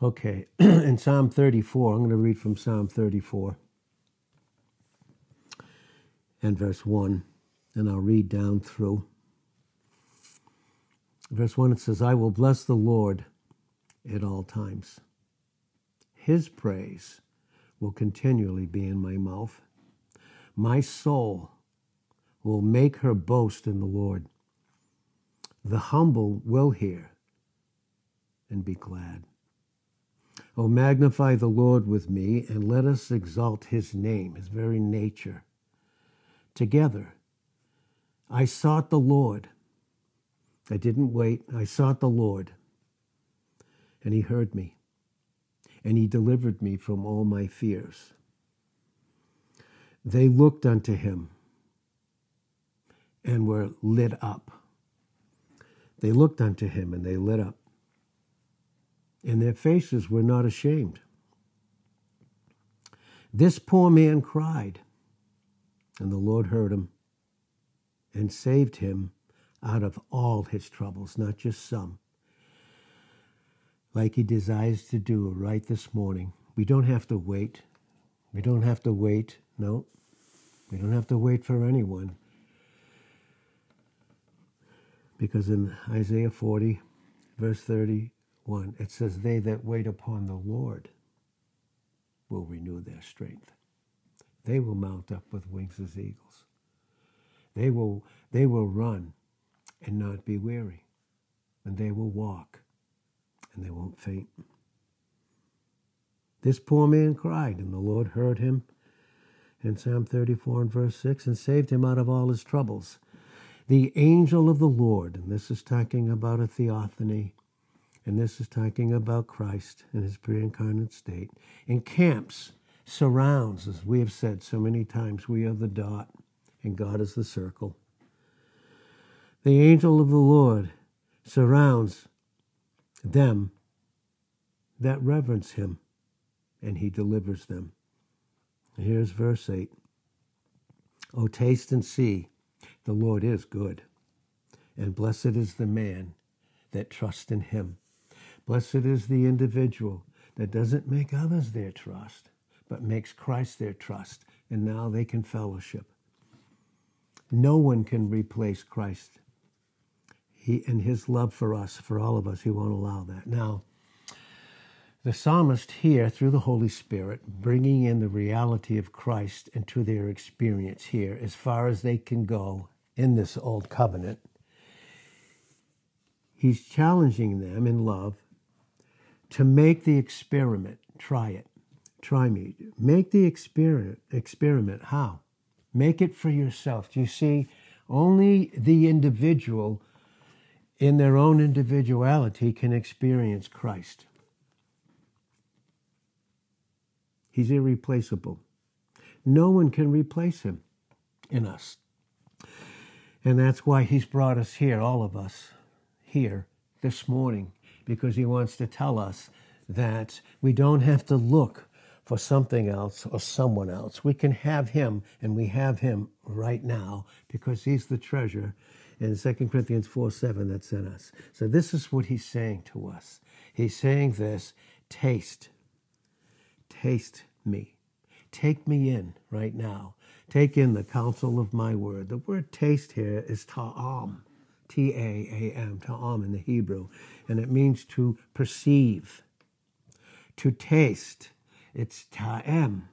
Okay, in Psalm 34, I'm going to read from Psalm 34 and verse 1, and I'll read down through. Verse 1 it says, I will bless the Lord at all times. His praise will continually be in my mouth. My soul will make her boast in the Lord. The humble will hear and be glad. Oh, magnify the Lord with me, and let us exalt his name, his very nature. Together, I sought the Lord. I didn't wait. I sought the Lord, and he heard me, and he delivered me from all my fears. They looked unto him and were lit up. They looked unto him and they lit up and their faces were not ashamed. This poor man cried, and the Lord heard him and saved him out of all his troubles, not just some. Like he desires to do right this morning. We don't have to wait. We don't have to wait. No, we don't have to wait for anyone. Because in Isaiah 40, verse 30, 1, it says, They that wait upon the Lord will renew their strength. They will mount up with wings as eagles. They will, they will run and not be weary. And they will walk and they won't faint. This poor man cried, and the Lord heard him in Psalm 34 and verse 6 and saved him out of all his troubles. The angel of the Lord, and this is talking about a theophany, and this is talking about Christ in his pre incarnate state, encamps, surrounds, as we have said so many times, we are the dot and God is the circle. The angel of the Lord surrounds them that reverence him, and he delivers them. Here's verse 8 O taste and see, the Lord is good, and blessed is the man that trusts in him. Blessed is the individual that doesn't make others their trust, but makes Christ their trust, and now they can fellowship. No one can replace Christ. He and his love for us, for all of us, he won't allow that. Now, the psalmist here, through the Holy Spirit, bringing in the reality of Christ into their experience here, as far as they can go in this old covenant, he's challenging them in love to make the experiment. Try it. Try me. Make the experiment. Experiment. How? Make it for yourself. You see? Only the individual in their own individuality can experience Christ. He's irreplaceable. No one can replace him in us. And that's why he's brought us here, all of us, here this morning because he wants to tell us that we don't have to look for something else or someone else. We can have him, and we have him right now because he's the treasure in 2 Corinthians 4 7 that's in us. So, this is what he's saying to us. He's saying this taste, taste me. Take me in right now. Take in the counsel of my word. The word taste here is ta'am. T A A M, ta'am in the Hebrew, and it means to perceive, to taste. It's ta'am,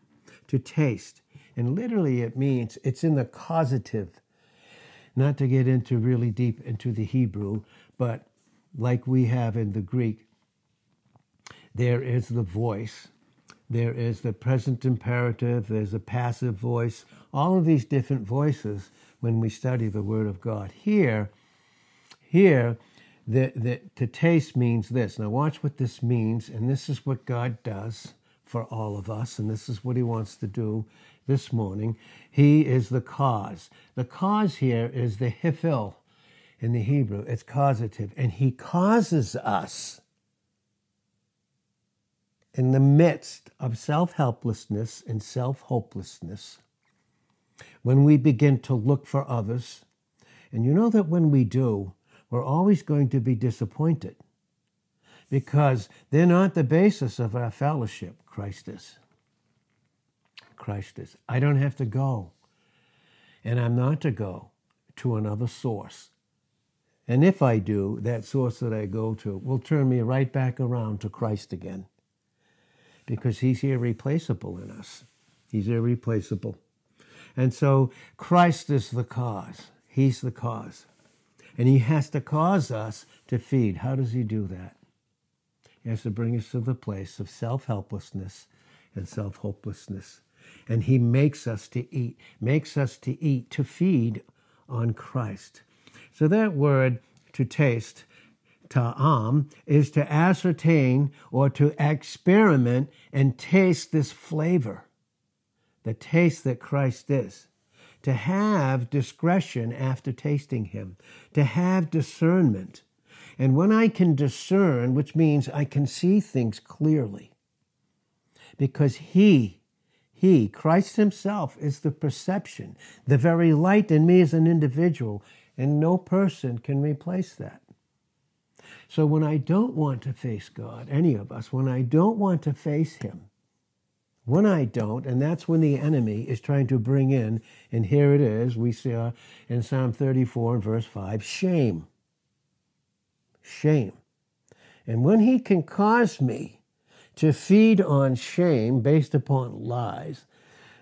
to taste. And literally it means it's in the causative, not to get into really deep into the Hebrew, but like we have in the Greek, there is the voice, there is the present imperative, there's a passive voice, all of these different voices when we study the Word of God. Here, here, the, the, to taste means this. Now, watch what this means, and this is what God does for all of us, and this is what He wants to do this morning. He is the cause. The cause here is the hifil in the Hebrew, it's causative, and He causes us in the midst of self helplessness and self hopelessness, when we begin to look for others, and you know that when we do, we're always going to be disappointed because they're not the basis of our fellowship. Christ is. Christ is. I don't have to go, and I'm not to go to another source. And if I do, that source that I go to will turn me right back around to Christ again because he's irreplaceable in us. He's irreplaceable. And so Christ is the cause. He's the cause. And he has to cause us to feed. How does he do that? He has to bring us to the place of self helplessness and self hopelessness. And he makes us to eat, makes us to eat, to feed on Christ. So that word to taste, ta'am, is to ascertain or to experiment and taste this flavor, the taste that Christ is to have discretion after tasting him, to have discernment. And when I can discern, which means I can see things clearly, because he, he, Christ himself, is the perception, the very light in me as an individual, and no person can replace that. So when I don't want to face God, any of us, when I don't want to face him, when I don't, and that's when the enemy is trying to bring in, and here it is, we see uh, in Psalm 34 and verse 5, shame. Shame. And when he can cause me to feed on shame based upon lies,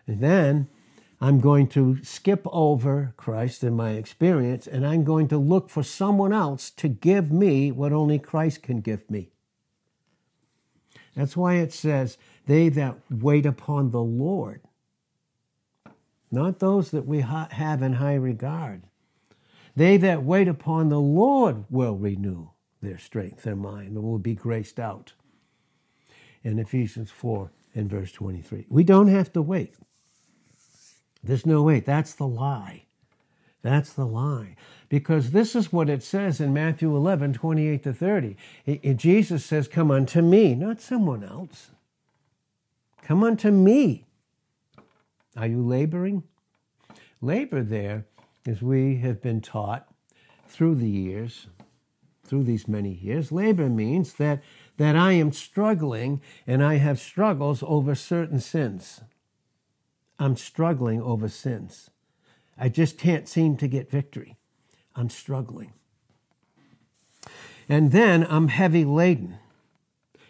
then I'm going to skip over Christ in my experience, and I'm going to look for someone else to give me what only Christ can give me. That's why it says, they that wait upon the Lord, not those that we have in high regard. They that wait upon the Lord will renew their strength, their mind, and will be graced out. In Ephesians 4 and verse 23. We don't have to wait. There's no wait. That's the lie. That's the lie. Because this is what it says in Matthew 11, 28 to 30. Jesus says, Come unto me, not someone else. Come unto me. Are you laboring? Labor there, as we have been taught through the years, through these many years, labor means that, that I am struggling and I have struggles over certain sins. I'm struggling over sins. I just can't seem to get victory. I'm struggling. And then I'm heavy laden.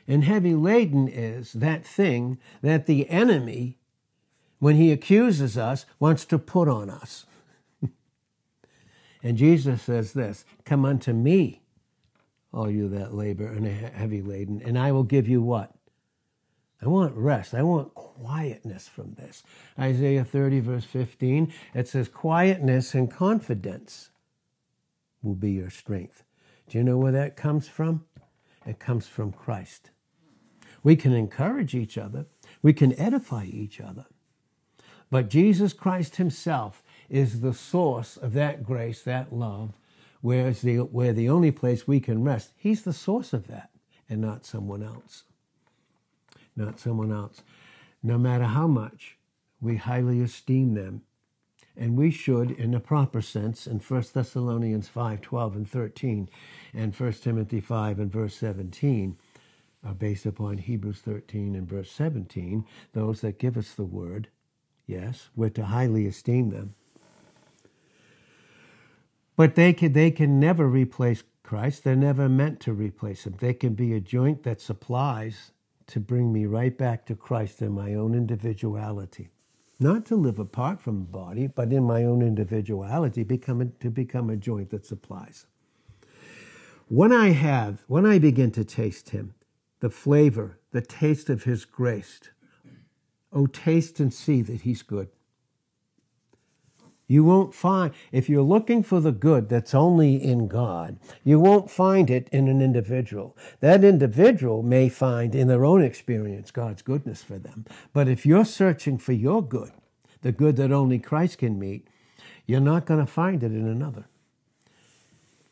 And heavy laden is that thing that the enemy, when he accuses us, wants to put on us. and Jesus says this Come unto me, all you that labor and are heavy laden, and I will give you what? I want rest. I want quietness from this. Isaiah 30, verse 15, it says, Quietness and confidence will be your strength. Do you know where that comes from? It comes from Christ. We can encourage each other, we can edify each other. But Jesus Christ Himself is the source of that grace, that love, where, the, where the only place we can rest. He's the source of that, and not someone else. Not someone else. No matter how much we highly esteem them, and we should in a proper sense in 1 Thessalonians 5 12 and 13 and 1 Timothy 5 and verse 17 are based upon Hebrews 13 and verse 17. Those that give us the word, yes, we're to highly esteem them. But they can, they can never replace Christ. They're never meant to replace him. They can be a joint that supplies to bring me right back to Christ in my own individuality. Not to live apart from the body, but in my own individuality, become a, to become a joint that supplies. When I have, when I begin to taste him, the flavor, the taste of His grace. Oh, taste and see that He's good. You won't find, if you're looking for the good that's only in God, you won't find it in an individual. That individual may find in their own experience God's goodness for them. But if you're searching for your good, the good that only Christ can meet, you're not going to find it in another.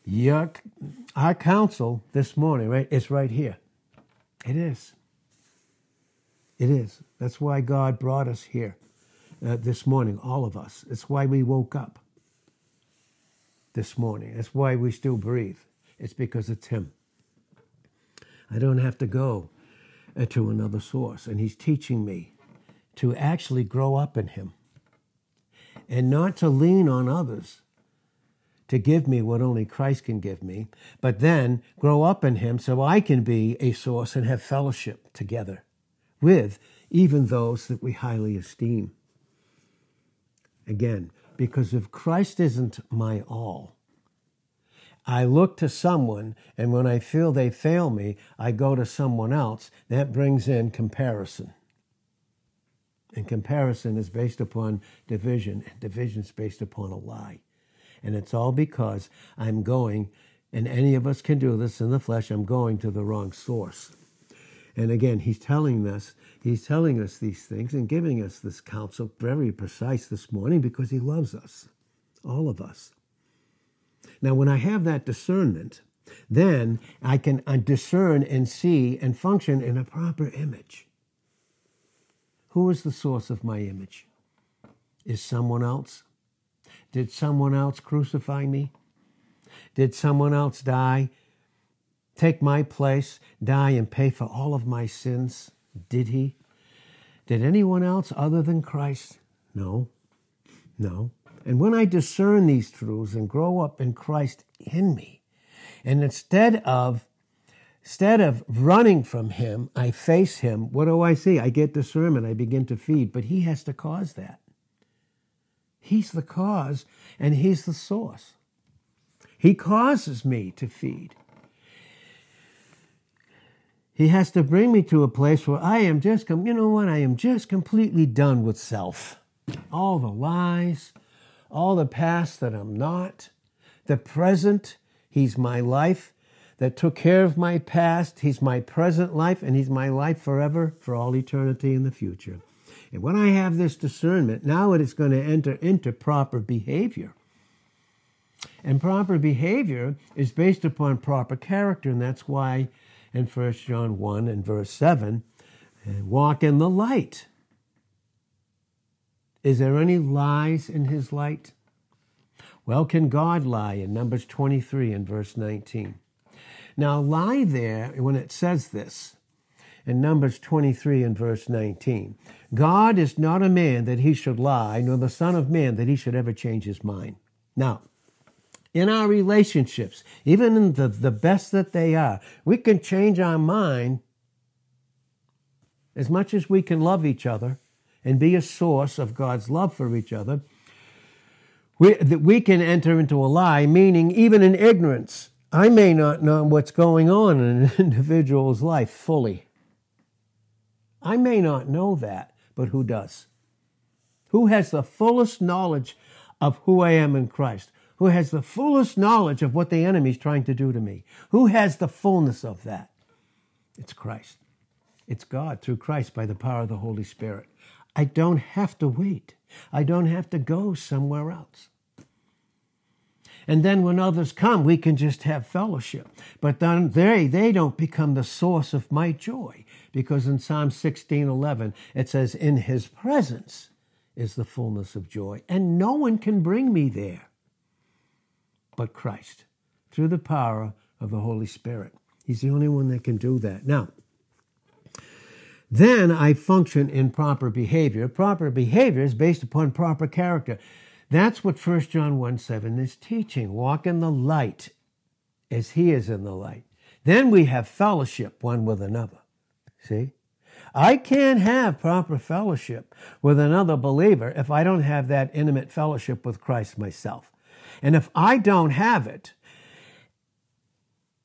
Your, our counsel this morning, right, is right here. It is. It is. That's why God brought us here uh, this morning, all of us. It's why we woke up this morning. That's why we still breathe. It's because it's Him. I don't have to go uh, to another source. And He's teaching me to actually grow up in Him and not to lean on others to give me what only Christ can give me, but then grow up in Him so I can be a source and have fellowship together with even those that we highly esteem. Again, because if Christ isn't my all, I look to someone, and when I feel they fail me, I go to someone else. That brings in comparison. And comparison is based upon division, and division is based upon a lie. And it's all because I'm going, and any of us can do this in the flesh, I'm going to the wrong source. And again, he's telling us, he's telling us these things and giving us this counsel very precise this morning because he loves us, all of us. Now, when I have that discernment, then I can uh, discern and see and function in a proper image. Who is the source of my image? Is someone else? Did someone else crucify me? Did someone else die? Take my place, die, and pay for all of my sins? Did he? Did anyone else other than Christ? No. No. And when I discern these truths and grow up in Christ in me, and instead of instead of running from him, I face him, what do I see? I get discernment, I begin to feed, but he has to cause that. He's the cause and he's the source. He causes me to feed. He has to bring me to a place where I am just, you know what, I am just completely done with self. All the lies, all the past that I'm not, the present, He's my life that took care of my past, He's my present life, and He's my life forever for all eternity in the future. And when I have this discernment, now it is going to enter into proper behavior. And proper behavior is based upon proper character, and that's why in 1 John 1 and verse 7, walk in the light is there any lies in his light? Well, can God lie in Numbers 23 and verse 19? Now, lie there, when it says this, in Numbers 23 and verse 19, God is not a man that he should lie, nor the Son of Man that he should ever change his mind. Now, in our relationships, even in the, the best that they are, we can change our mind as much as we can love each other and be a source of God's love for each other, we, that we can enter into a lie, meaning even in ignorance. I may not know what's going on in an individual's life fully. I may not know that, but who does? Who has the fullest knowledge of who I am in Christ? Who has the fullest knowledge of what the enemy is trying to do to me? Who has the fullness of that? It's Christ. It's God through Christ by the power of the Holy Spirit. I don't have to wait. I don't have to go somewhere else. And then when others come, we can just have fellowship. But then they, they don't become the source of my joy. Because in Psalm 16 11, it says, In his presence is the fullness of joy. And no one can bring me there but Christ through the power of the Holy Spirit. He's the only one that can do that. Now, then I function in proper behavior. Proper behavior is based upon proper character. That's what 1 John 1 7 is teaching. Walk in the light as he is in the light. Then we have fellowship one with another. See? I can't have proper fellowship with another believer if I don't have that intimate fellowship with Christ myself. And if I don't have it,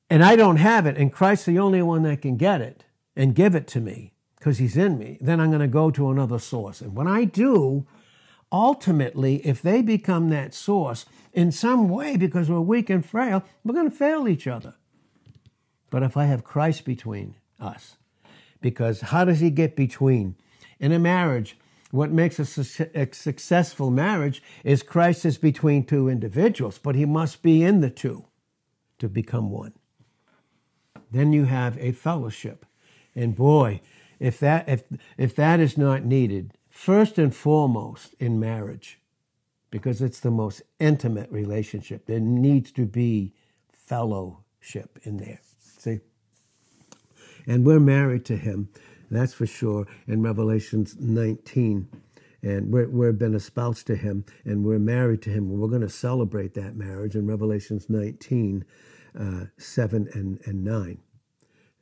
and I don't have it, and Christ's the only one that can get it and give it to me, because he's in me, then I'm going to go to another source. And when I do, ultimately, if they become that source in some way, because we're weak and frail, we're going to fail each other. But if I have Christ between us, because how does he get between? In a marriage, what makes a, su- a, successful marriage is Christ is between two individuals, but he must be in the two to become one. Then you have a fellowship. And boy, if that if if that is not needed first and foremost in marriage because it's the most intimate relationship there needs to be fellowship in there see And we're married to him, that's for sure, in Revelations 19. And we're, we've been espoused to him and we're married to him. And we're going to celebrate that marriage in Revelations 19, uh, 7 and, and 9.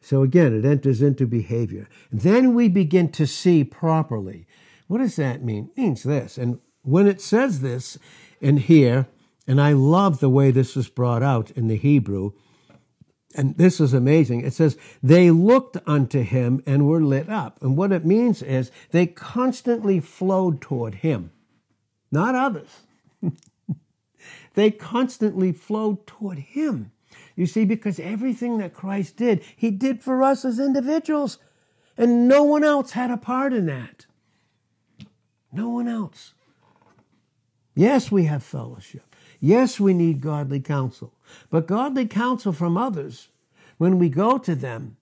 So again, it enters into behavior. Then we begin to see properly. What does that mean? It means this. And when it says this in here, and I love the way this is brought out in the Hebrew, and this is amazing. It says, they looked unto him and were lit up. And what it means is they constantly flowed toward him, not others. they constantly flowed toward him. You see, because everything that Christ did, he did for us as individuals. And no one else had a part in that. No one else. Yes, we have fellowship. Yes, we need godly counsel. But godly counsel from others, when we go to them,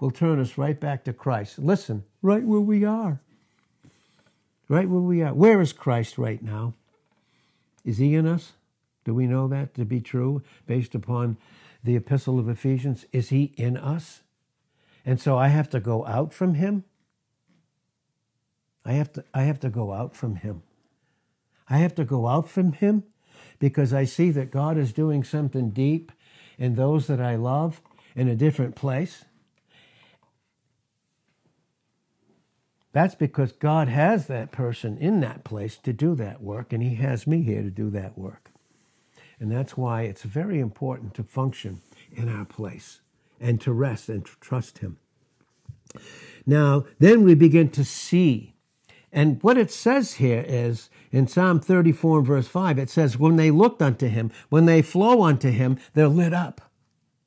will turn us right back to Christ. Listen, right where we are. Right where we are. Where is Christ right now? Is he in us? Do we know that to be true based upon the epistle of Ephesians? Is he in us? And so I have to go out from him? I have to I have to go out from him. I have to go out from him because I see that God is doing something deep in those that I love in a different place. That's because God has that person in that place to do that work, and He has me here to do that work. And that's why it's very important to function in our place and to rest and to trust Him. Now, then we begin to see. And what it says here is in Psalm 34 and verse 5, it says, When they looked unto him, when they flow unto him, they're lit up.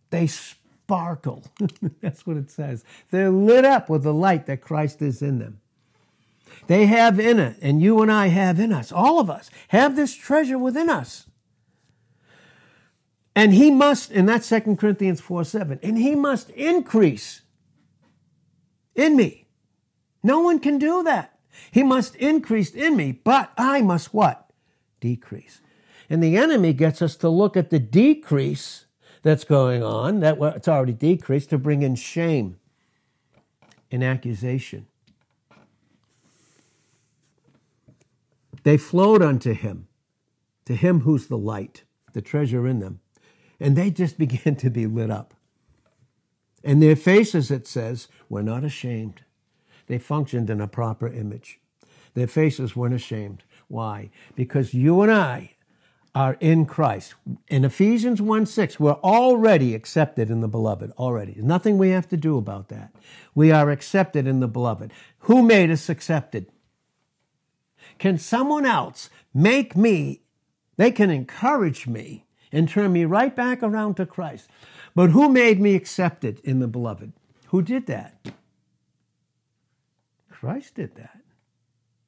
They sparkle. That's what it says. They're lit up with the light that Christ is in them. They have in it, and you and I have in us, all of us, have this treasure within us. And he must, and that's 2 Corinthians 4 7, and he must increase in me. No one can do that. He must increase in me, but I must what? Decrease. And the enemy gets us to look at the decrease that's going on, that it's already decreased, to bring in shame and accusation. They flowed unto him, to him who's the light, the treasure in them and they just began to be lit up. And their faces, it says, were not ashamed. They functioned in a proper image. Their faces weren't ashamed. Why? Because you and I are in Christ. In Ephesians 1 6, we're already accepted in the beloved. Already. Nothing we have to do about that. We are accepted in the beloved. Who made us accepted? Can someone else make me, they can encourage me and turn me right back around to Christ. But who made me accepted in the beloved? Who did that? Christ did that.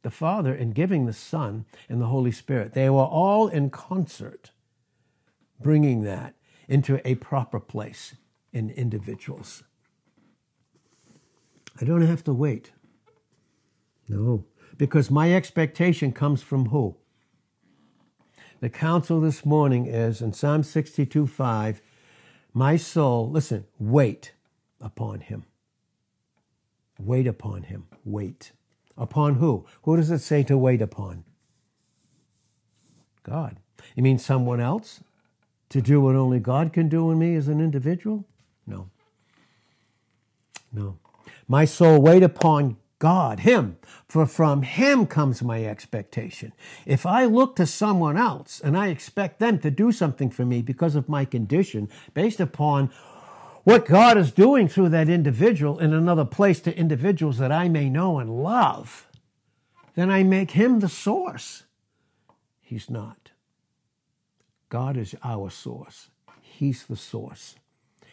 The Father in giving the Son and the Holy Spirit. They were all in concert, bringing that into a proper place in individuals. I don't have to wait. No, because my expectation comes from who? The counsel this morning is in Psalm 62 5, my soul, listen, wait upon him. Wait upon him. Wait. Upon who? Who does it say to wait upon? God. You mean someone else? To do what only God can do in me as an individual? No. No. My soul, wait upon God, Him, for from Him comes my expectation. If I look to someone else and I expect them to do something for me because of my condition, based upon what God is doing through that individual in another place to individuals that I may know and love, then I make Him the source. He's not. God is our source, He's the source.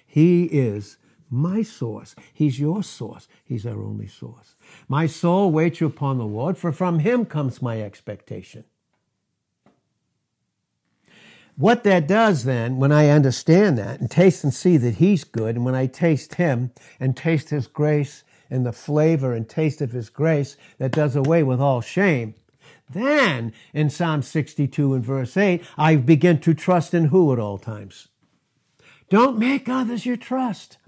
He is my source. He's your source. He's our only source. My soul waits you upon the Lord, for from him comes my expectation. What that does then, when I understand that and taste and see that he's good, and when I taste him and taste his grace and the flavor and taste of his grace that does away with all shame, then in Psalm 62 and verse 8, I begin to trust in who at all times? Don't make others your trust.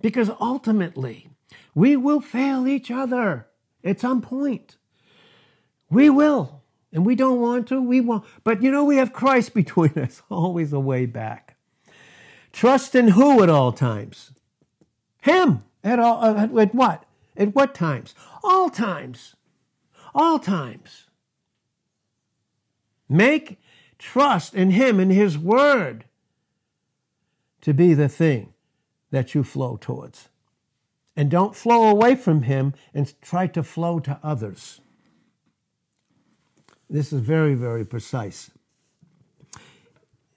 Because ultimately, we will fail each other at some point. We will. And we don't want to, we won't. But you know, we have Christ between us, always a way back. Trust in who at all times? Him at all, uh, at what? At what times? All times. All times. Make trust in Him and His Word to be the thing that you flow towards. And don't flow away from Him and try to flow to others. This is very, very precise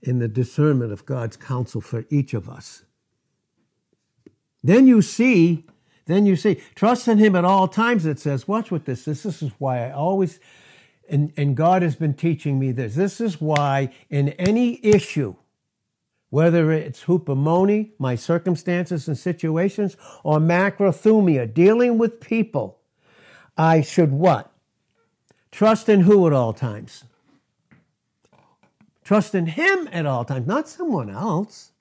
in the discernment of God's counsel for each of us. Then you see, then you see, trust in Him at all times, it says. Watch with this. This, this is why I always, and, and God has been teaching me this. This is why in any issue, whether it's hupomone, my circumstances and situations, or macrothumia, dealing with people, I should what? Trust in who at all times? Trust in Him at all times, not someone else.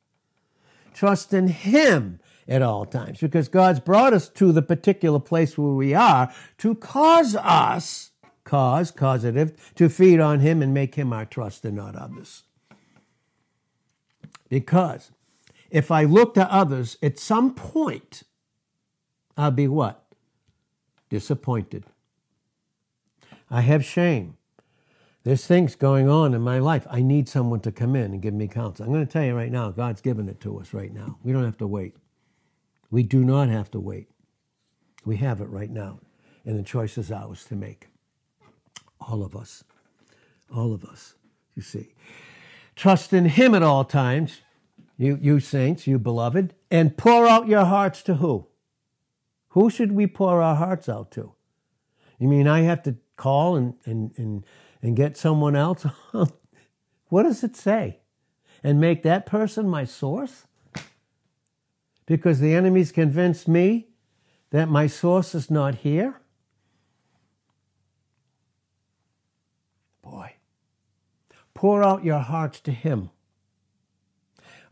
Trust in Him at all times because God's brought us to the particular place where we are to cause us, cause, causative, to feed on Him and make Him our trust and not others. Because if I look to others, at some point, I'll be what? Disappointed. I have shame. There's things going on in my life. I need someone to come in and give me counsel. I'm going to tell you right now, God's given it to us right now. We don't have to wait. We do not have to wait. We have it right now. And the choice is ours to make. All of us. All of us, you see. Trust in Him at all times, you, you saints, you beloved, and pour out your hearts to who? Who should we pour our hearts out to? You mean I have to call and, and, and, and get someone else? what does it say? And make that person my source? Because the enemy's convinced me that my source is not here? Boy. Pour out your hearts to him.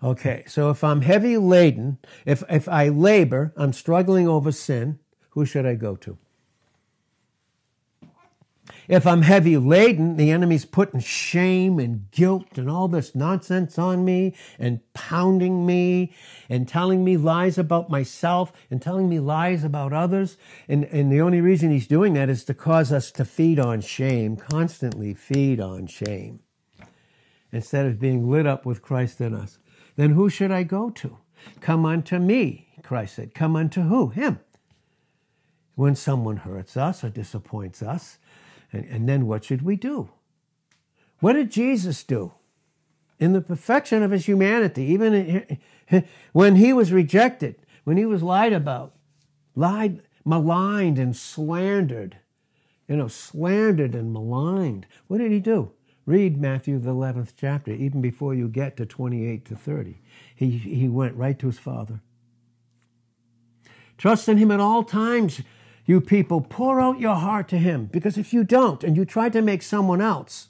Okay, so if I'm heavy laden, if, if I labor, I'm struggling over sin, who should I go to? If I'm heavy laden, the enemy's putting shame and guilt and all this nonsense on me and pounding me and telling me lies about myself and telling me lies about others. And, and the only reason he's doing that is to cause us to feed on shame, constantly feed on shame, instead of being lit up with Christ in us. Then who should I go to? Come unto me, Christ said. Come unto who? Him. When someone hurts us or disappoints us, and, and then what should we do? What did Jesus do? In the perfection of his humanity, even when he was rejected, when he was lied about, lied, maligned, and slandered, you know, slandered and maligned, what did he do? Read Matthew, the 11th chapter, even before you get to 28 to 30. He, he went right to his Father. Trust in him at all times you people, pour out your heart to Him. Because if you don't, and you try to make someone else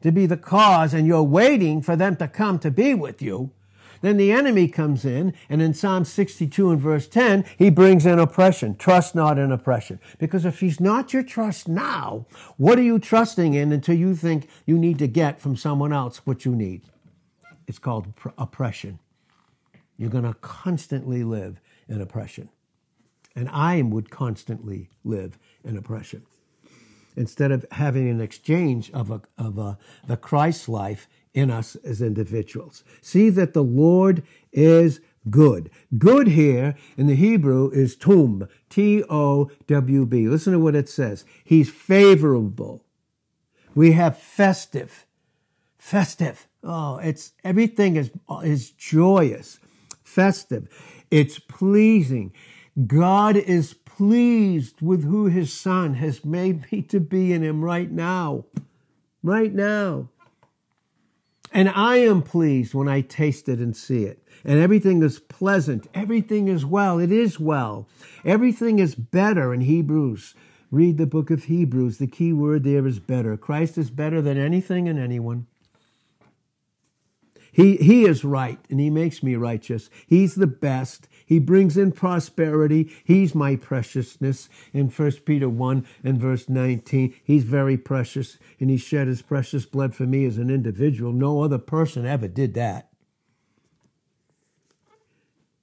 to be the cause, and you're waiting for them to come to be with you, then the enemy comes in, and in Psalm 62 and verse 10, he brings in oppression. Trust not in oppression. Because if he's not your trust now, what are you trusting in until you think you need to get from someone else what you need? It's called oppression. You're going to constantly live in oppression. And I would constantly live in oppression. Instead of having an exchange of, a, of a, the Christ life in us as individuals. See that the Lord is good. Good here in the Hebrew is tum, T O W B. Listen to what it says. He's favorable. We have festive. Festive. Oh, it's everything is is joyous. Festive. It's pleasing. God is pleased with who his son has made me to be in him right now. Right now. And I am pleased when I taste it and see it. And everything is pleasant. Everything is well. It is well. Everything is better in Hebrews. Read the book of Hebrews. The key word there is better. Christ is better than anything and anyone. He, he is right and he makes me righteous. He's the best. He brings in prosperity. He's my preciousness. In 1 Peter 1 and verse 19, he's very precious and he shed his precious blood for me as an individual. No other person ever did that.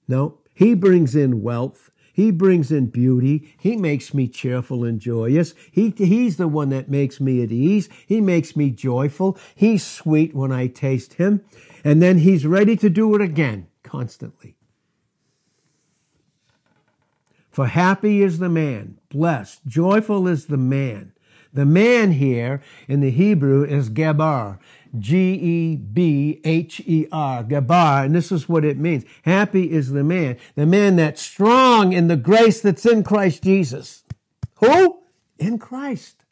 No, he brings in wealth. He brings in beauty. He makes me cheerful and joyous. He, he's the one that makes me at ease. He makes me joyful. He's sweet when I taste him. And then he's ready to do it again constantly. For happy is the man, blessed, joyful is the man. The man here in the Hebrew is Gebar. G E B H E R, Gebar, and this is what it means. Happy is the man, the man that's strong in the grace that's in Christ Jesus. Who? In Christ.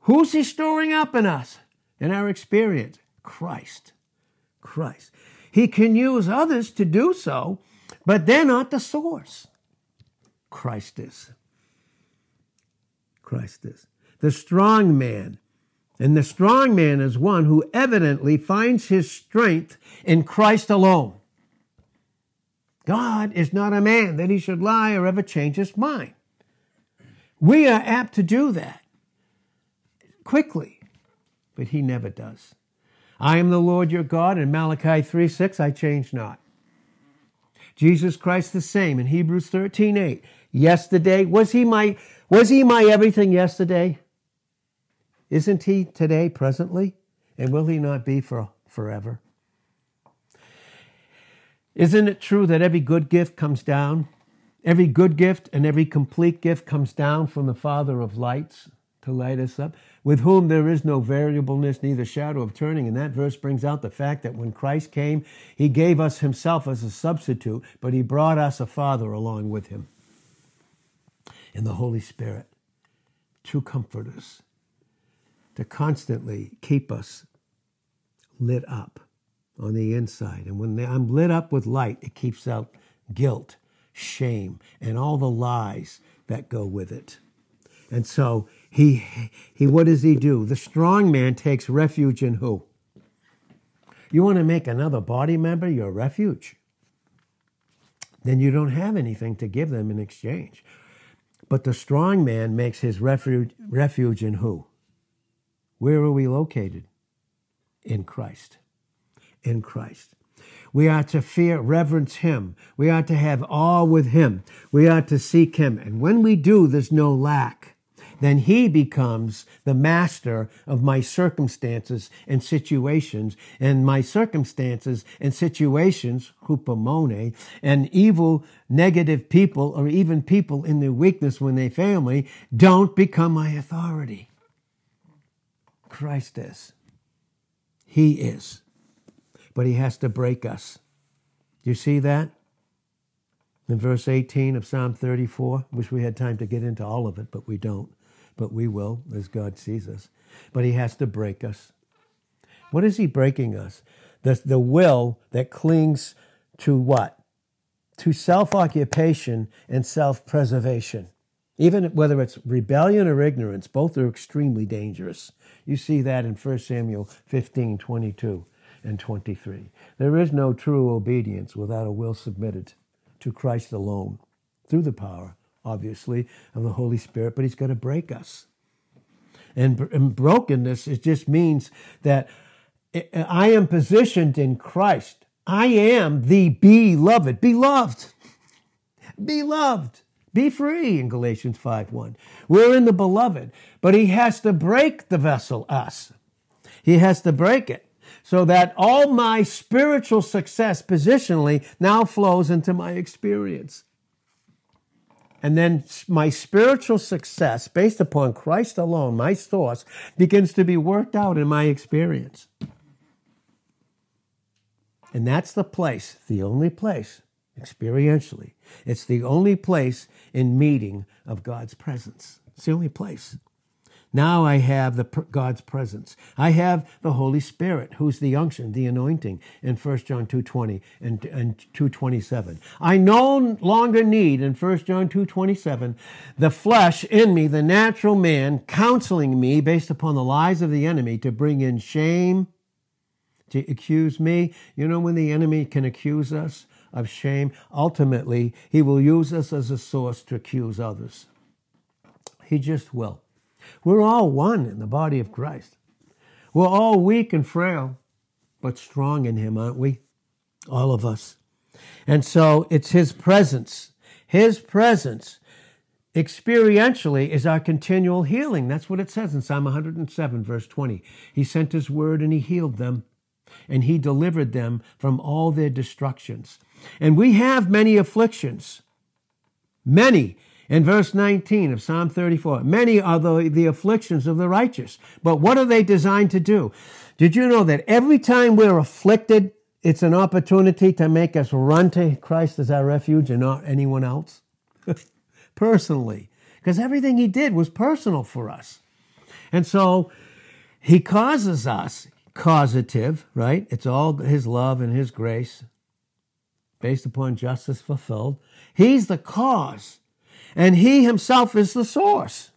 Who's he storing up in us? In our experience, Christ. Christ. He can use others to do so, but they're not the source. Christ is. Christ is. The strong man and the strong man is one who evidently finds his strength in Christ alone. God is not a man that he should lie or ever change his mind. We are apt to do that quickly, but he never does. I am the Lord your God in Malachi 3 6, I change not. Jesus Christ the same in Hebrews 13 8. Yesterday, was he my was he my everything yesterday? Isn't he today, presently? And will he not be for forever? Isn't it true that every good gift comes down? Every good gift and every complete gift comes down from the Father of lights to light us up, with whom there is no variableness, neither shadow of turning. And that verse brings out the fact that when Christ came, he gave us himself as a substitute, but he brought us a Father along with him. And the Holy Spirit to comfort us to constantly keep us lit up on the inside. And when I'm lit up with light, it keeps out guilt, shame, and all the lies that go with it. And so he, he what does he do? The strong man takes refuge in who? You want to make another body member your refuge? Then you don't have anything to give them in exchange. But the strong man makes his refuge, refuge in who? Where are we located? In Christ. In Christ. We are to fear, reverence Him. We are to have awe with Him. We are to seek Him. And when we do, there's no lack. Then He becomes the master of my circumstances and situations. And my circumstances and situations, hupomone, and evil, negative people, or even people in their weakness when they fail me, don't become my authority. Christ is. He is. But he has to break us. Do you see that? In verse 18 of Psalm 34, wish we had time to get into all of it, but we don't. But we will as God sees us. But he has to break us. What is he breaking us? The, the will that clings to what? To self occupation and self preservation. Even whether it's rebellion or ignorance, both are extremely dangerous. You see that in 1 Samuel 15 22 and 23. There is no true obedience without a will submitted to Christ alone through the power, obviously, of the Holy Spirit, but He's going to break us. And, and brokenness, it just means that eh, eh, I am positioned in Christ. I am the beloved, beloved, beloved. Be free in Galatians 5 1. We're in the beloved, but he has to break the vessel, us. He has to break it so that all my spiritual success positionally now flows into my experience. And then my spiritual success, based upon Christ alone, my source, begins to be worked out in my experience. And that's the place, the only place experientially. It's the only place in meeting of God's presence. It's the only place. Now I have the God's presence. I have the Holy Spirit, who's the unction, the anointing in 1 John 2.20 and, and 2.27. I no longer need in 1 John 2.27 the flesh in me, the natural man, counseling me based upon the lies of the enemy to bring in shame, to accuse me. You know when the enemy can accuse us? Of shame. Ultimately, he will use us as a source to accuse others. He just will. We're all one in the body of Christ. We're all weak and frail, but strong in him, aren't we? All of us. And so it's his presence, his presence experientially is our continual healing. That's what it says in Psalm 107, verse 20. He sent his word and he healed them, and he delivered them from all their destructions. And we have many afflictions, many. In verse 19 of Psalm 34, many are the, the afflictions of the righteous. But what are they designed to do? Did you know that every time we're afflicted, it's an opportunity to make us run to Christ as our refuge and not anyone else? personally, because everything he did was personal for us. And so he causes us, causative, right? It's all his love and his grace based upon justice fulfilled. He's the cause, and he himself is the source.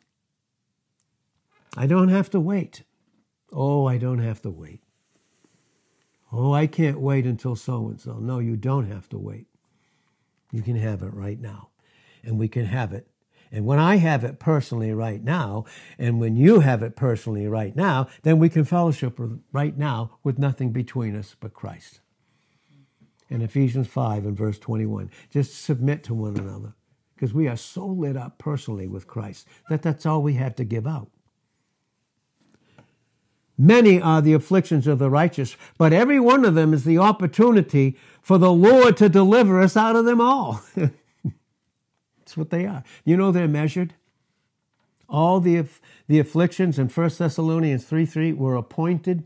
I don't have to wait. Oh, I don't have to wait. Oh, I can't wait until so and so. No, you don't have to wait. You can have it right now and we can have it. And when I have it personally right now, and when you have it personally right now, then we can fellowship right now with nothing between us but Christ. In Ephesians 5 and verse 21, just submit to one another because we are so lit up personally with Christ that that's all we have to give out. Many are the afflictions of the righteous, but every one of them is the opportunity for the Lord to deliver us out of them all. That's what they are. You know they're measured? All the, the afflictions in 1 Thessalonians 3 3 were appointed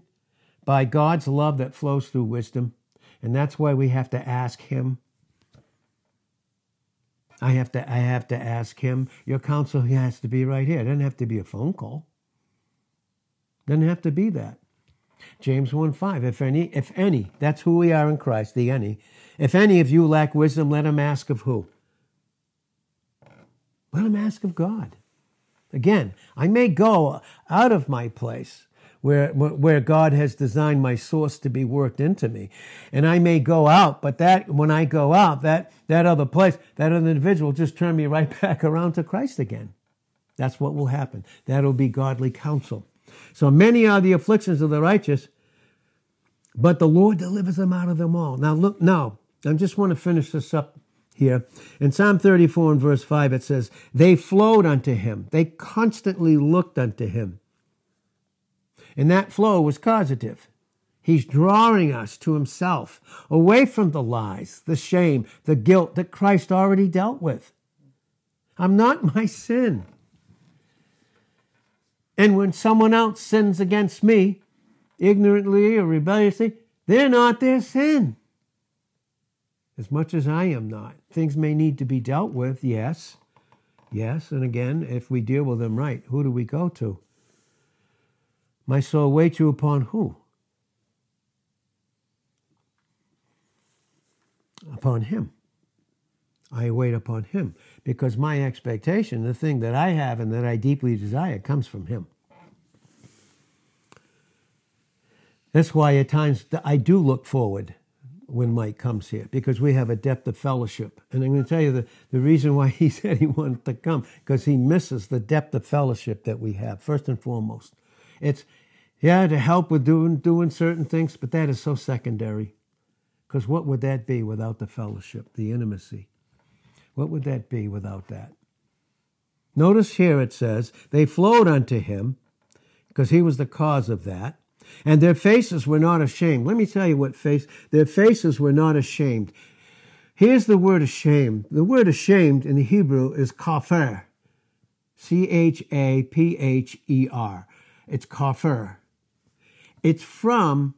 by God's love that flows through wisdom. And that's why we have to ask Him. I have to, I have to ask Him. Your counsel has to be right here. It doesn't have to be a phone call. Doesn't have to be that. James 1 5. If any, if any, that's who we are in Christ, the any. If any of you lack wisdom, let him ask of who? Let him ask of God. Again, I may go out of my place where, where God has designed my source to be worked into me. And I may go out, but that when I go out, that, that other place, that other individual just turn me right back around to Christ again. That's what will happen. That'll be godly counsel. So many are the afflictions of the righteous, but the Lord delivers them out of them all. Now look, now, I just want to finish this up here. In Psalm 34 and verse 5, it says, They flowed unto him. They constantly looked unto him. And that flow was causative. He's drawing us to himself, away from the lies, the shame, the guilt that Christ already dealt with. I'm not my sin. And when someone else sins against me, ignorantly or rebelliously, they're not their sin as much as I am not. Things may need to be dealt with, yes. Yes, and again, if we deal with them right, who do we go to? My soul waits you upon who? Upon Him. I wait upon Him because my expectation, the thing that I have and that I deeply desire, comes from Him. That's why at times I do look forward when Mike comes here because we have a depth of fellowship. And I'm going to tell you the, the reason why he said he wanted to come because he misses the depth of fellowship that we have, first and foremost. It's, yeah, to help with doing, doing certain things, but that is so secondary. Because what would that be without the fellowship, the intimacy? What would that be without that? Notice here it says, they flowed unto him because he was the cause of that and their faces were not ashamed. Let me tell you what face, their faces were not ashamed. Here's the word ashamed. The word ashamed in the Hebrew is kafir. C H A P H E R. It's kafir. It's from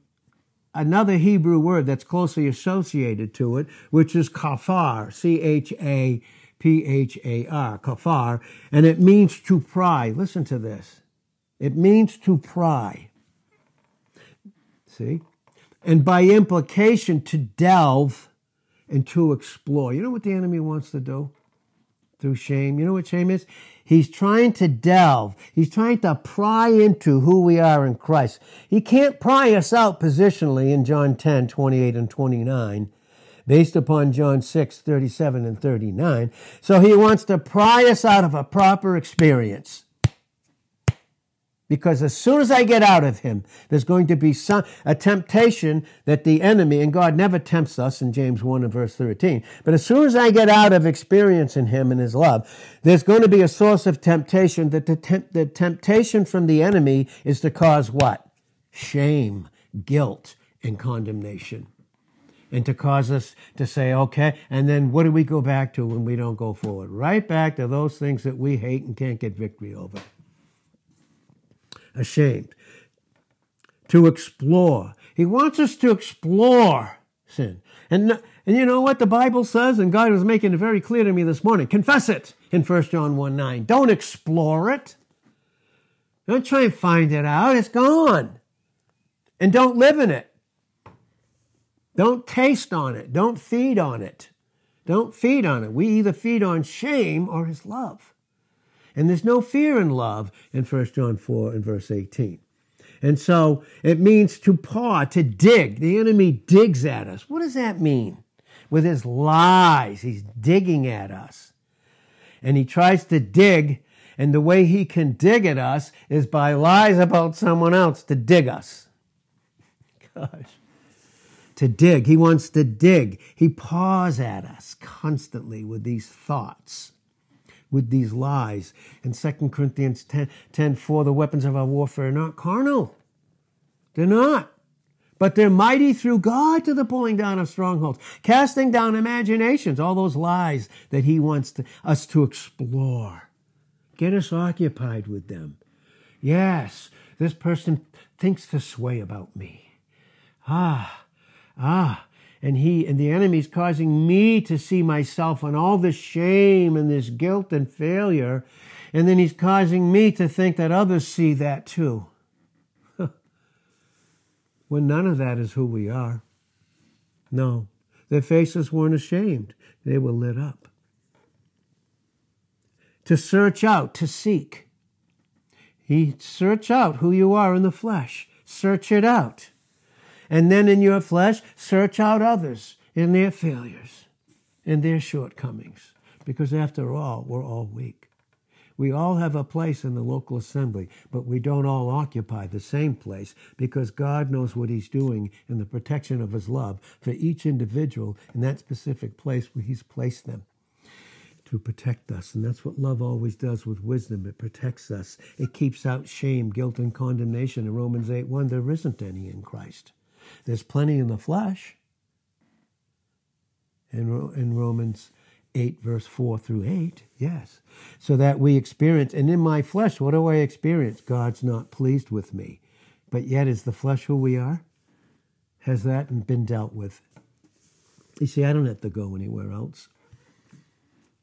another Hebrew word that's closely associated to it, which is kafar. C H A P H A R. Kafar. And it means to pry. Listen to this. It means to pry. See? And by implication, to delve and to explore. You know what the enemy wants to do? Through shame. You know what shame is? He's trying to delve. He's trying to pry into who we are in Christ. He can't pry us out positionally in John 10, 28 and 29 based upon John 6, 37 and 39. So he wants to pry us out of a proper experience. Because as soon as I get out of him, there's going to be some, a temptation that the enemy, and God never tempts us in James 1 and verse 13, but as soon as I get out of experience in him and his love, there's going to be a source of temptation that the, temp- the temptation from the enemy is to cause what? Shame, guilt, and condemnation. And to cause us to say, okay, and then what do we go back to when we don't go forward? Right back to those things that we hate and can't get victory over ashamed. To explore. He wants us to explore sin. And, and you know what the Bible says? And God was making it very clear to me this morning. Confess it in 1 John 1 9. Don't explore it. Don't try and find it out. It's gone. And don't live in it. Don't taste on it. Don't feed on it. Don't feed on it. We either feed on shame or his love. And there's no fear in love in 1 John 4 and verse 18. And so it means to paw, to dig. The enemy digs at us. What does that mean? With his lies, he's digging at us. And he tries to dig, and the way he can dig at us is by lies about someone else to dig us. Gosh. To dig. He wants to dig. He paws at us constantly with these thoughts with these lies. In 2 Corinthians 10, 10 4, the weapons of our warfare are not carnal. They're not. But they're mighty through God to the pulling down of strongholds, casting down imaginations, all those lies that He wants to, us to explore. Get us occupied with them. Yes, this person thinks this way about me. Ah, ah, and he and the enemy is causing me to see myself and all this shame and this guilt and failure. And then he's causing me to think that others see that too. When none of that is who we are. No. Their faces weren't ashamed. They were lit up. To search out to seek. He search out who you are in the flesh. Search it out and then in your flesh, search out others in their failures, in their shortcomings. Because after all, we're all weak. We all have a place in the local assembly, but we don't all occupy the same place because God knows what He's doing in the protection of His love for each individual in that specific place where He's placed them to protect us. And that's what love always does with wisdom. It protects us. It keeps out shame, guilt, and condemnation. In Romans 8 1, there isn't any in Christ. There's plenty in the flesh. In, in Romans 8, verse 4 through 8, yes. So that we experience, and in my flesh, what do I experience? God's not pleased with me. But yet, is the flesh who we are? Has that been dealt with? You see, I don't have to go anywhere else.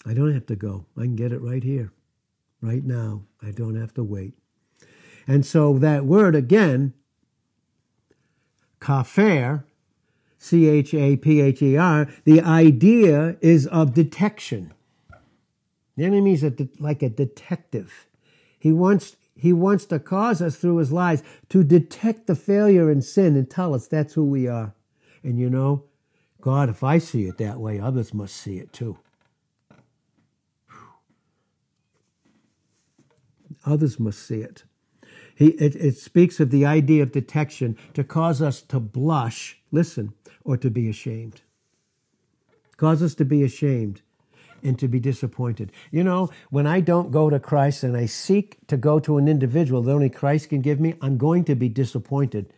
I don't have to go. I can get it right here, right now. I don't have to wait. And so that word again Kafir, C H A P H E R, the idea is of detection. The enemy is de- like a detective. He wants, he wants to cause us through his lies to detect the failure and sin and tell us that's who we are. And you know, God, if I see it that way, others must see it too. Others must see it. He, it, it speaks of the idea of detection to cause us to blush, listen, or to be ashamed. Cause us to be ashamed and to be disappointed. You know, when I don't go to Christ and I seek to go to an individual that only Christ can give me, I'm going to be disappointed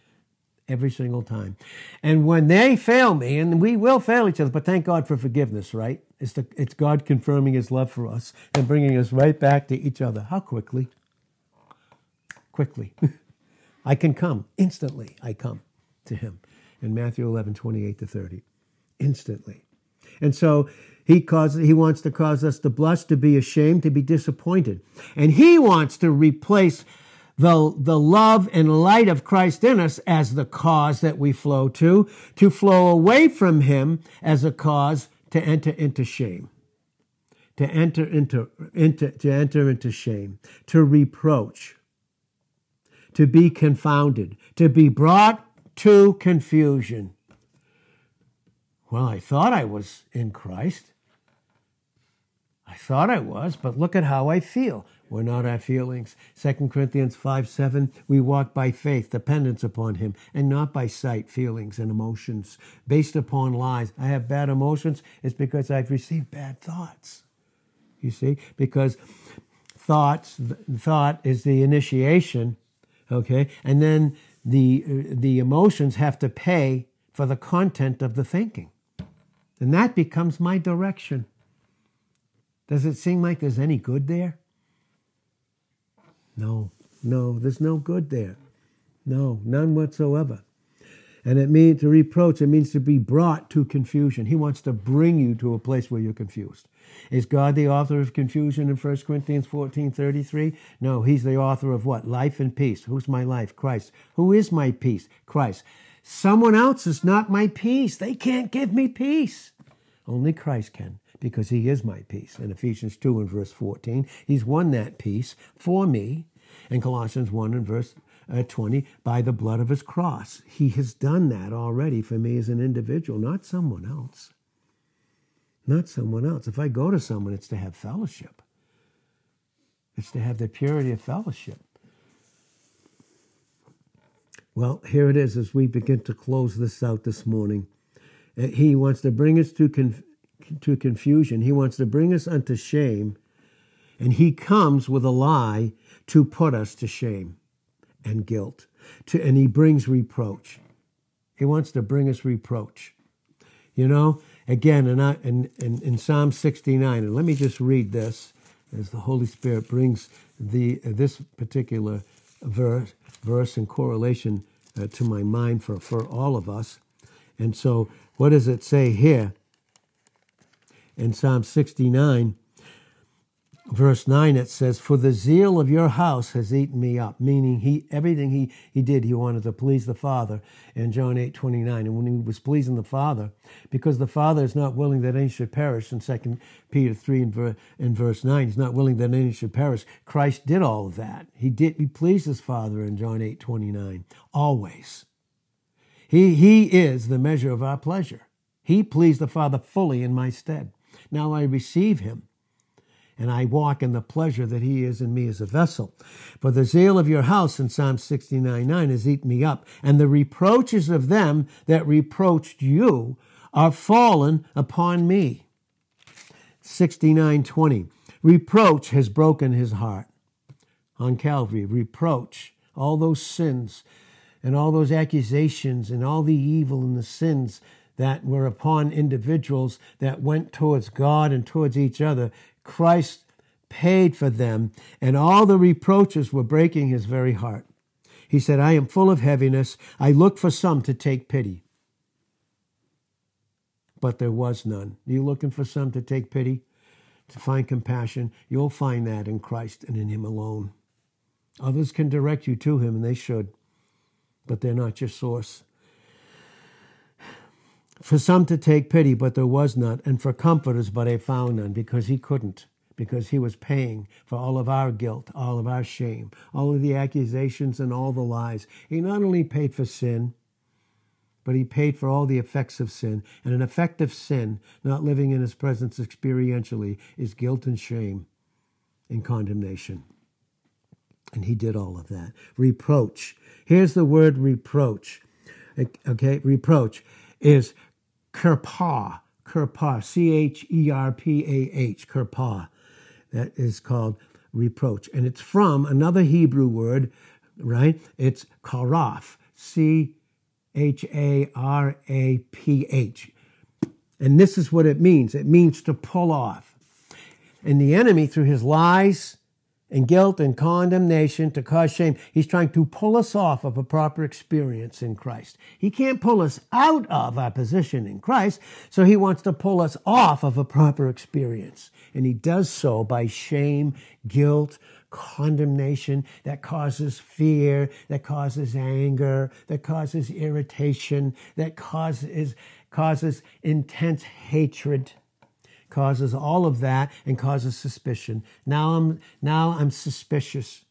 every single time. And when they fail me, and we will fail each other, but thank God for forgiveness, right? It's, the, it's God confirming his love for us and bringing us right back to each other. How quickly? Quickly. I can come instantly. I come to him in Matthew 11, 28 to 30. Instantly. And so he causes, he wants to cause us to blush, to be ashamed, to be disappointed. And he wants to replace the, the love and light of Christ in us as the cause that we flow to, to flow away from him as a cause to enter into shame. To enter into, into to enter into shame, to reproach, to be confounded, to be brought to confusion. Well, I thought I was in Christ. I thought I was, but look at how I feel. We're not our feelings. 2 Corinthians 5 7, we walk by faith, dependence upon Him, and not by sight, feelings, and emotions based upon lies. I have bad emotions, it's because I've received bad thoughts. You see? Because thoughts, thought is the initiation, okay? And then the, uh, the emotions have to pay for the content of the thinking. And that becomes my direction. Does it seem like there's any good there? No, no, there's no good there. No, none whatsoever. And it means to reproach, it means to be brought to confusion. He wants to bring you to a place where you're confused. Is God the author of confusion in 1 Corinthians 14 33? No, he's the author of what? Life and peace. Who's my life? Christ. Who is my peace? Christ. Someone else is not my peace. They can't give me peace. Only Christ can because he is my peace. In Ephesians 2 and verse 14, he's won that peace for me. In Colossians 1 and verse uh, 20, by the blood of his cross. He has done that already for me as an individual, not someone else. Not someone else. If I go to someone, it's to have fellowship. It's to have the purity of fellowship. Well, here it is as we begin to close this out this morning. Uh, he wants to bring us to, conf- to confusion. He wants to bring us unto shame. And he comes with a lie to put us to shame and guilt. To, and he brings reproach. He wants to bring us reproach. You know, again, in, in, in, in Psalm 69, and let me just read this as the Holy Spirit brings the, uh, this particular verse, verse in correlation uh, to my mind for, for all of us. And so, what does it say here? in Psalm 69, verse 9, it says, For the zeal of your house has eaten me up, meaning he everything he, he did, he wanted to please the Father in John 8, 29. And when he was pleasing the Father, because the Father is not willing that any should perish, in 2 Peter 3 and, ver, in verse 9, he's not willing that any should perish. Christ did all of that. He did he pleased his Father in John 8, 29. Always. He, he is the measure of our pleasure. He pleased the Father fully in my stead. Now I receive him, and I walk in the pleasure that he is in me as a vessel. For the zeal of your house in Psalm 69 9 has eaten me up, and the reproaches of them that reproached you are fallen upon me. 69 20. Reproach has broken his heart. On Calvary, reproach, all those sins and all those accusations and all the evil and the sins that were upon individuals that went towards God and towards each other. Christ paid for them, and all the reproaches were breaking his very heart. He said, I am full of heaviness. I look for some to take pity. But there was none. Are you looking for some to take pity, to find compassion? You'll find that in Christ and in Him alone. Others can direct you to Him, and they should, but they're not your source for some to take pity, but there was none, and for comforters, but I found none, because he couldn't, because he was paying for all of our guilt, all of our shame, all of the accusations and all the lies. He not only paid for sin, but he paid for all the effects of sin. And an effect of sin, not living in his presence experientially, is guilt and shame and condemnation. And he did all of that. Reproach. Here's the word reproach. Okay, reproach is Kirpah, Kirpah, C H E R P A H, Kirpah. That is called reproach. And it's from another Hebrew word, right? It's karaf, C H A R A P H. And this is what it means it means to pull off. And the enemy, through his lies, and guilt and condemnation to cause shame. He's trying to pull us off of a proper experience in Christ. He can't pull us out of our position in Christ, so he wants to pull us off of a proper experience. And he does so by shame, guilt, condemnation that causes fear, that causes anger, that causes irritation, that causes, causes intense hatred causes all of that and causes suspicion. Now I'm now I'm suspicious.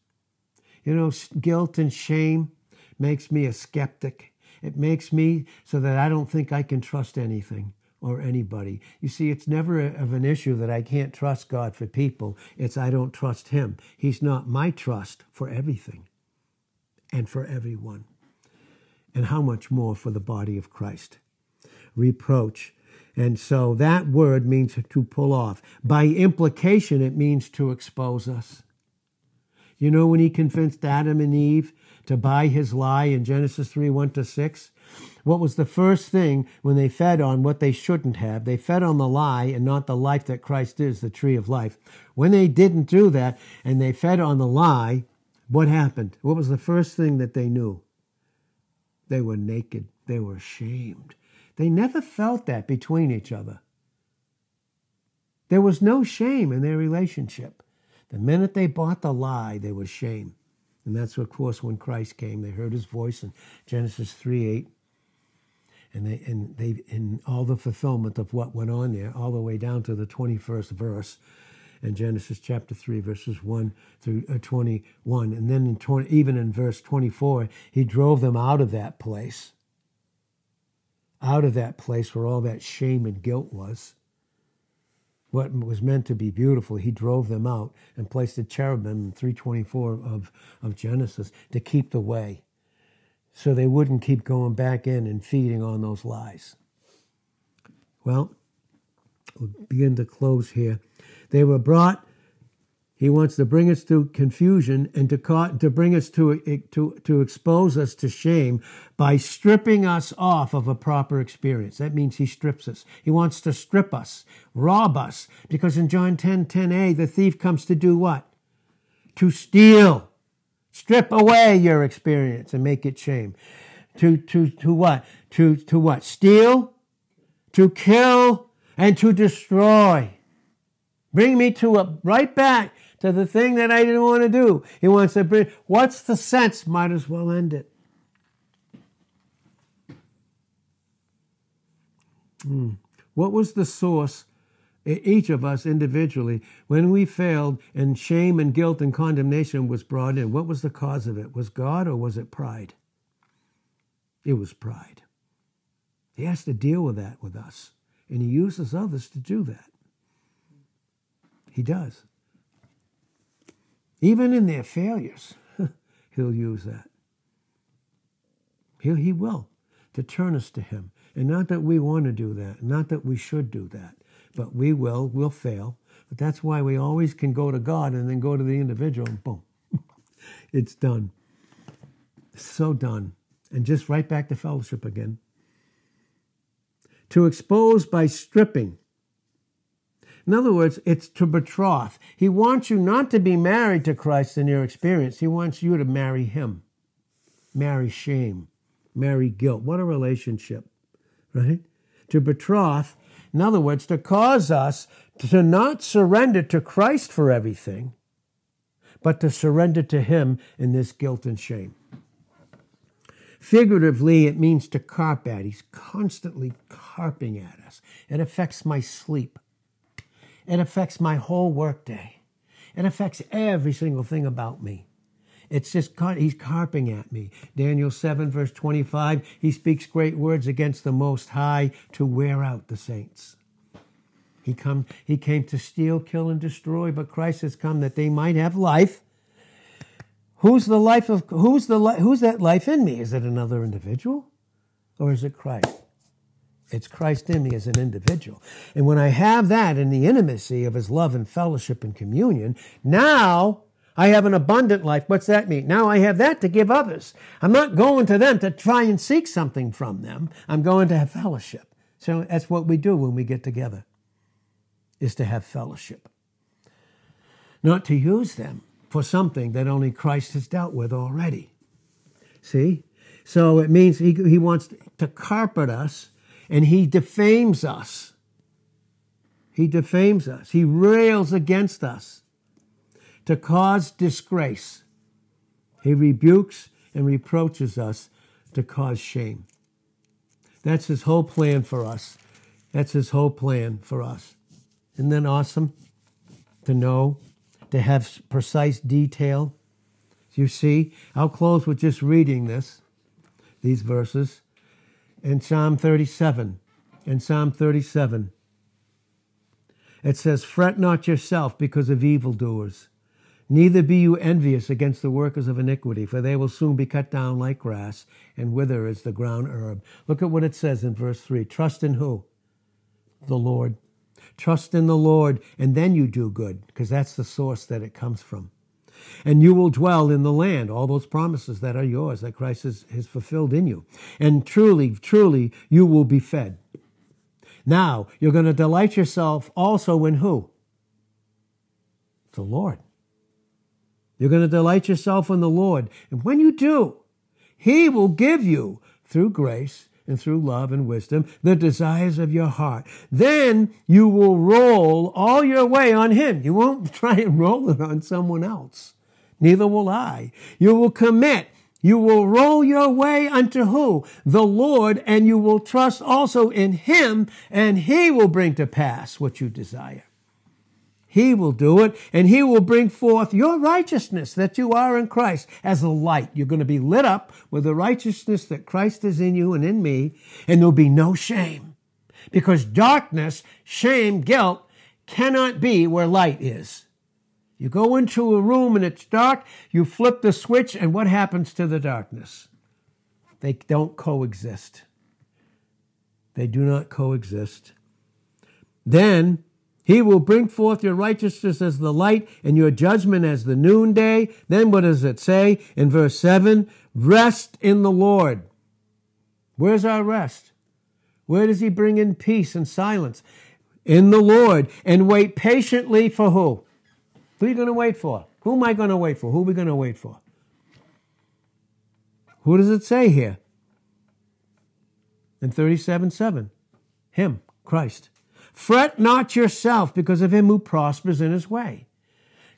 You know, guilt and shame makes me a skeptic. It makes me so that I don't think I can trust anything. or anybody. You see, it's never a, of an issue that I can't trust God for people. It's I don't trust Him. He's not my trust for everything and for everyone. And how much more for the body of Christ? Reproach. And so that word means to pull off. By implication, it means to expose us. You know, when he convinced Adam and Eve to buy his lie in Genesis 3 1 to 6, what was the first thing when they fed on what they shouldn't have? They fed on the lie and not the life that Christ is, the tree of life. When they didn't do that and they fed on the lie, what happened? What was the first thing that they knew? They were naked. They were ashamed. They never felt that between each other. There was no shame in their relationship. The minute they bought the lie, there was shame. And that's, of course, when Christ came. They heard his voice in Genesis 3 8 and they and they in all the fulfillment of what went on there, all the way down to the twenty first verse in Genesis chapter three, verses one through uh, twenty one, and then in 20, even in verse twenty four, he drove them out of that place, out of that place where all that shame and guilt was. What was meant to be beautiful, he drove them out and placed a cherubim in 324 of, of Genesis to keep the way so they wouldn't keep going back in and feeding on those lies. Well, we'll begin to close here. They were brought, he wants to bring us to confusion and to, to bring us to, to, to expose us to shame by stripping us off of a proper experience. That means he strips us. He wants to strip us, rob us, because in John 10 10a, the thief comes to do what? To steal Strip away your experience and make it shame. To, to, to what? To, to what? Steal, to kill, and to destroy. Bring me to a, right back to the thing that I didn't want to do. He wants to bring, what's the sense? Might as well end it. Hmm. What was the source each of us individually, when we failed and shame and guilt and condemnation was brought in, what was the cause of it? Was God or was it pride? It was pride. He has to deal with that with us, and He uses others to do that. He does. Even in their failures, He'll use that. He'll, he will to turn us to Him. And not that we want to do that, not that we should do that but we will, we'll fail. But that's why we always can go to God and then go to the individual and boom, it's done. So done. And just right back to fellowship again. To expose by stripping. In other words, it's to betroth. He wants you not to be married to Christ in your experience. He wants you to marry Him. Marry shame. Marry guilt. What a relationship, right? To betroth in other words, to cause us to not surrender to Christ for everything, but to surrender to Him in this guilt and shame. Figuratively, it means to carp at. He's constantly carping at us. It affects my sleep. It affects my whole workday. It affects every single thing about me. It's just, he's carping at me. Daniel 7, verse 25, he speaks great words against the Most High to wear out the saints. He, come, he came to steal, kill, and destroy, but Christ has come that they might have life. Who's the life of who's the who's that life in me? Is it another individual, or is it Christ? It's Christ in me as an individual. And when I have that in the intimacy of his love and fellowship and communion, now I have an abundant life. What's that mean? Now I have that to give others. I'm not going to them to try and seek something from them. I'm going to have fellowship. So that's what we do when we get together, is to have fellowship. Not to use them for something that only Christ has dealt with already. See? So it means he, he wants to carpet us and he defames us. He defames us. He rails against us to cause disgrace. He rebukes and reproaches us to cause shame. That's his whole plan for us. That's his whole plan for us. Isn't that awesome to know, to have precise detail? You see, I'll close with just reading this, these verses. In Psalm 37, in Psalm 37. It says, Fret not yourself because of evildoers, neither be you envious against the workers of iniquity, for they will soon be cut down like grass and wither as the ground herb. Look at what it says in verse 3 Trust in who? The Lord. Trust in the Lord, and then you do good, because that's the source that it comes from. And you will dwell in the land, all those promises that are yours, that Christ has, has fulfilled in you. And truly, truly, you will be fed. Now, you're going to delight yourself also in who? The Lord. You're going to delight yourself in the Lord. And when you do, He will give you, through grace and through love and wisdom, the desires of your heart. Then you will roll all your way on Him. You won't try and roll it on someone else. Neither will I. You will commit you will roll your way unto who? The Lord, and you will trust also in Him, and He will bring to pass what you desire. He will do it, and He will bring forth your righteousness that you are in Christ as a light. You're going to be lit up with the righteousness that Christ is in you and in me, and there'll be no shame. Because darkness, shame, guilt cannot be where light is. You go into a room and it's dark, you flip the switch, and what happens to the darkness? They don't coexist. They do not coexist. Then he will bring forth your righteousness as the light and your judgment as the noonday. Then what does it say in verse 7? Rest in the Lord. Where's our rest? Where does he bring in peace and silence? In the Lord. And wait patiently for who? Who are you going to wait for? Who am I going to wait for? Who are we going to wait for? Who does it say here? In 37 7. Him, Christ. Fret not yourself because of him who prospers in his way.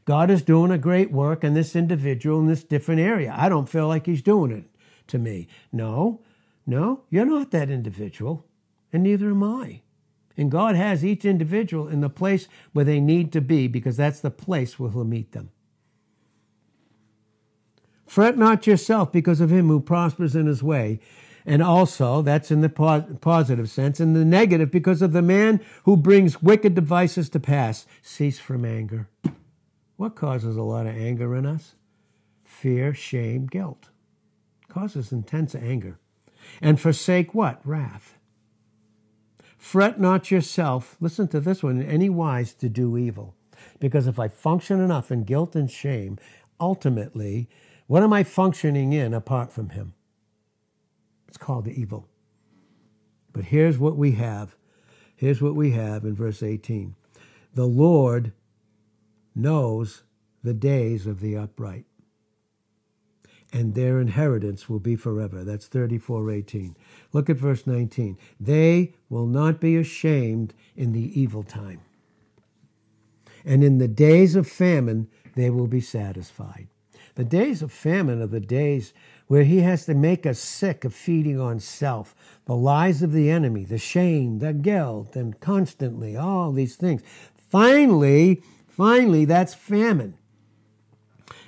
God is doing a great work in this individual in this different area. I don't feel like he's doing it to me. No, no, you're not that individual, and neither am I. And God has each individual in the place where they need to be because that's the place where He'll meet them. Fret not yourself because of him who prospers in his way. And also, that's in the positive sense. In the negative, because of the man who brings wicked devices to pass. Cease from anger. What causes a lot of anger in us? Fear, shame, guilt. causes intense anger. And forsake what? Wrath. Fret not yourself, listen to this one, in any wise to do evil. Because if I function enough in guilt and shame, ultimately, what am I functioning in apart from Him? It's called the evil. But here's what we have. Here's what we have in verse 18 The Lord knows the days of the upright and their inheritance will be forever. That's 34:18. Look at verse 19. They will not be ashamed in the evil time. And in the days of famine they will be satisfied. The days of famine are the days where he has to make us sick of feeding on self, the lies of the enemy, the shame, the guilt, and constantly all these things. Finally, finally, that's famine.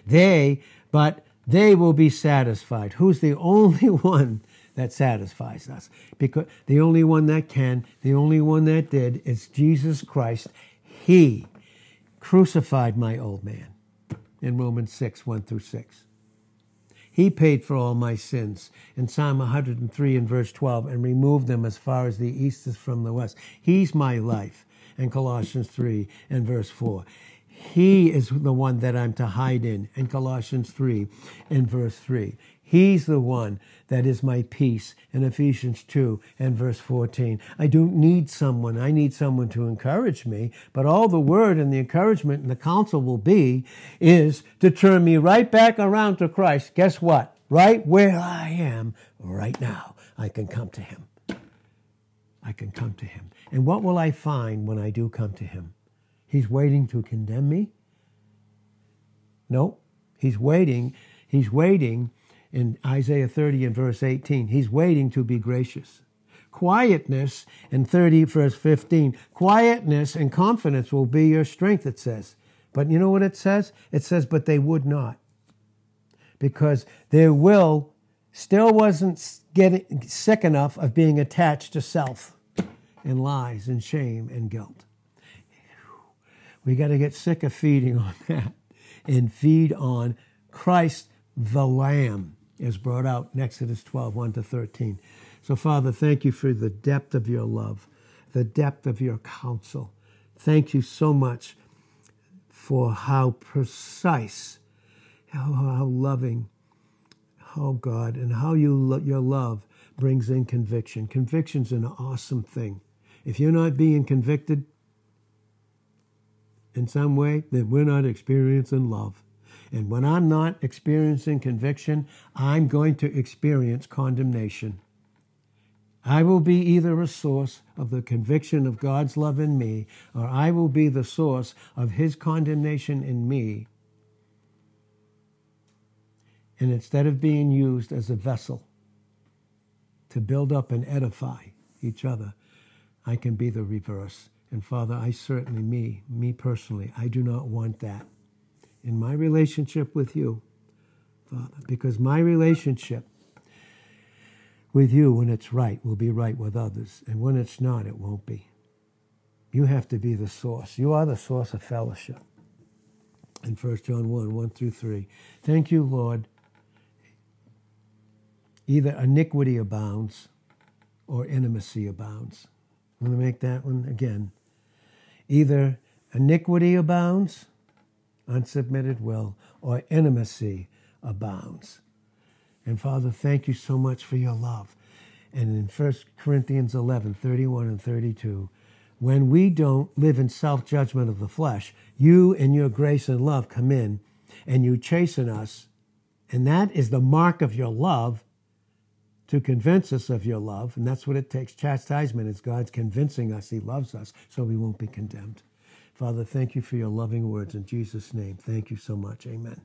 They, but they will be satisfied. Who's the only one that satisfies us? Because the only one that can, the only one that did, is Jesus Christ. He crucified my old man in Romans 6, 1 through 6. He paid for all my sins in Psalm 103 and verse 12 and removed them as far as the east is from the west. He's my life in Colossians 3 and verse 4. He is the one that I'm to hide in, in Colossians 3 and verse 3. He's the one that is my peace in Ephesians 2 and verse 14. I don't need someone. I need someone to encourage me. But all the word and the encouragement and the counsel will be is to turn me right back around to Christ. Guess what? Right where I am right now, I can come to Him. I can come to Him. And what will I find when I do come to Him? He's waiting to condemn me? No, he's waiting. He's waiting in Isaiah 30 and verse 18. He's waiting to be gracious. Quietness in 30 verse 15. Quietness and confidence will be your strength, it says. But you know what it says? It says, but they would not. Because their will still wasn't getting sick enough of being attached to self. and lies and shame and guilt. We got to get sick of feeding on that and feed on Christ the Lamb, as brought out in Exodus 12, 1 to 13. So, Father, thank you for the depth of your love, the depth of your counsel. Thank you so much for how precise, how, how loving, oh God, and how you your love brings in conviction. Conviction's an awesome thing. If you're not being convicted in some way, then we're not experiencing love. And when I'm not experiencing conviction, I'm going to experience condemnation. I will be either a source of the conviction of God's love in me, or I will be the source of His condemnation in me. And instead of being used as a vessel to build up and edify each other, I can be the reverse. And Father, I certainly, me, me personally, I do not want that in my relationship with you, Father, because my relationship with you, when it's right, will be right with others. And when it's not, it won't be. You have to be the source. You are the source of fellowship. In 1 John 1 1 through 3. Thank you, Lord. Either iniquity abounds or intimacy abounds. I'm going to make that one again. Either iniquity abounds, unsubmitted will, or intimacy abounds. And Father, thank you so much for your love. And in 1 Corinthians 11, 31 and 32, when we don't live in self judgment of the flesh, you and your grace and love come in and you chasten us. And that is the mark of your love to convince us of your love. And that's what it takes. Chastisement is God's convincing us he loves us so we won't be condemned. Father, thank you for your loving words in Jesus' name. Thank you so much. Amen.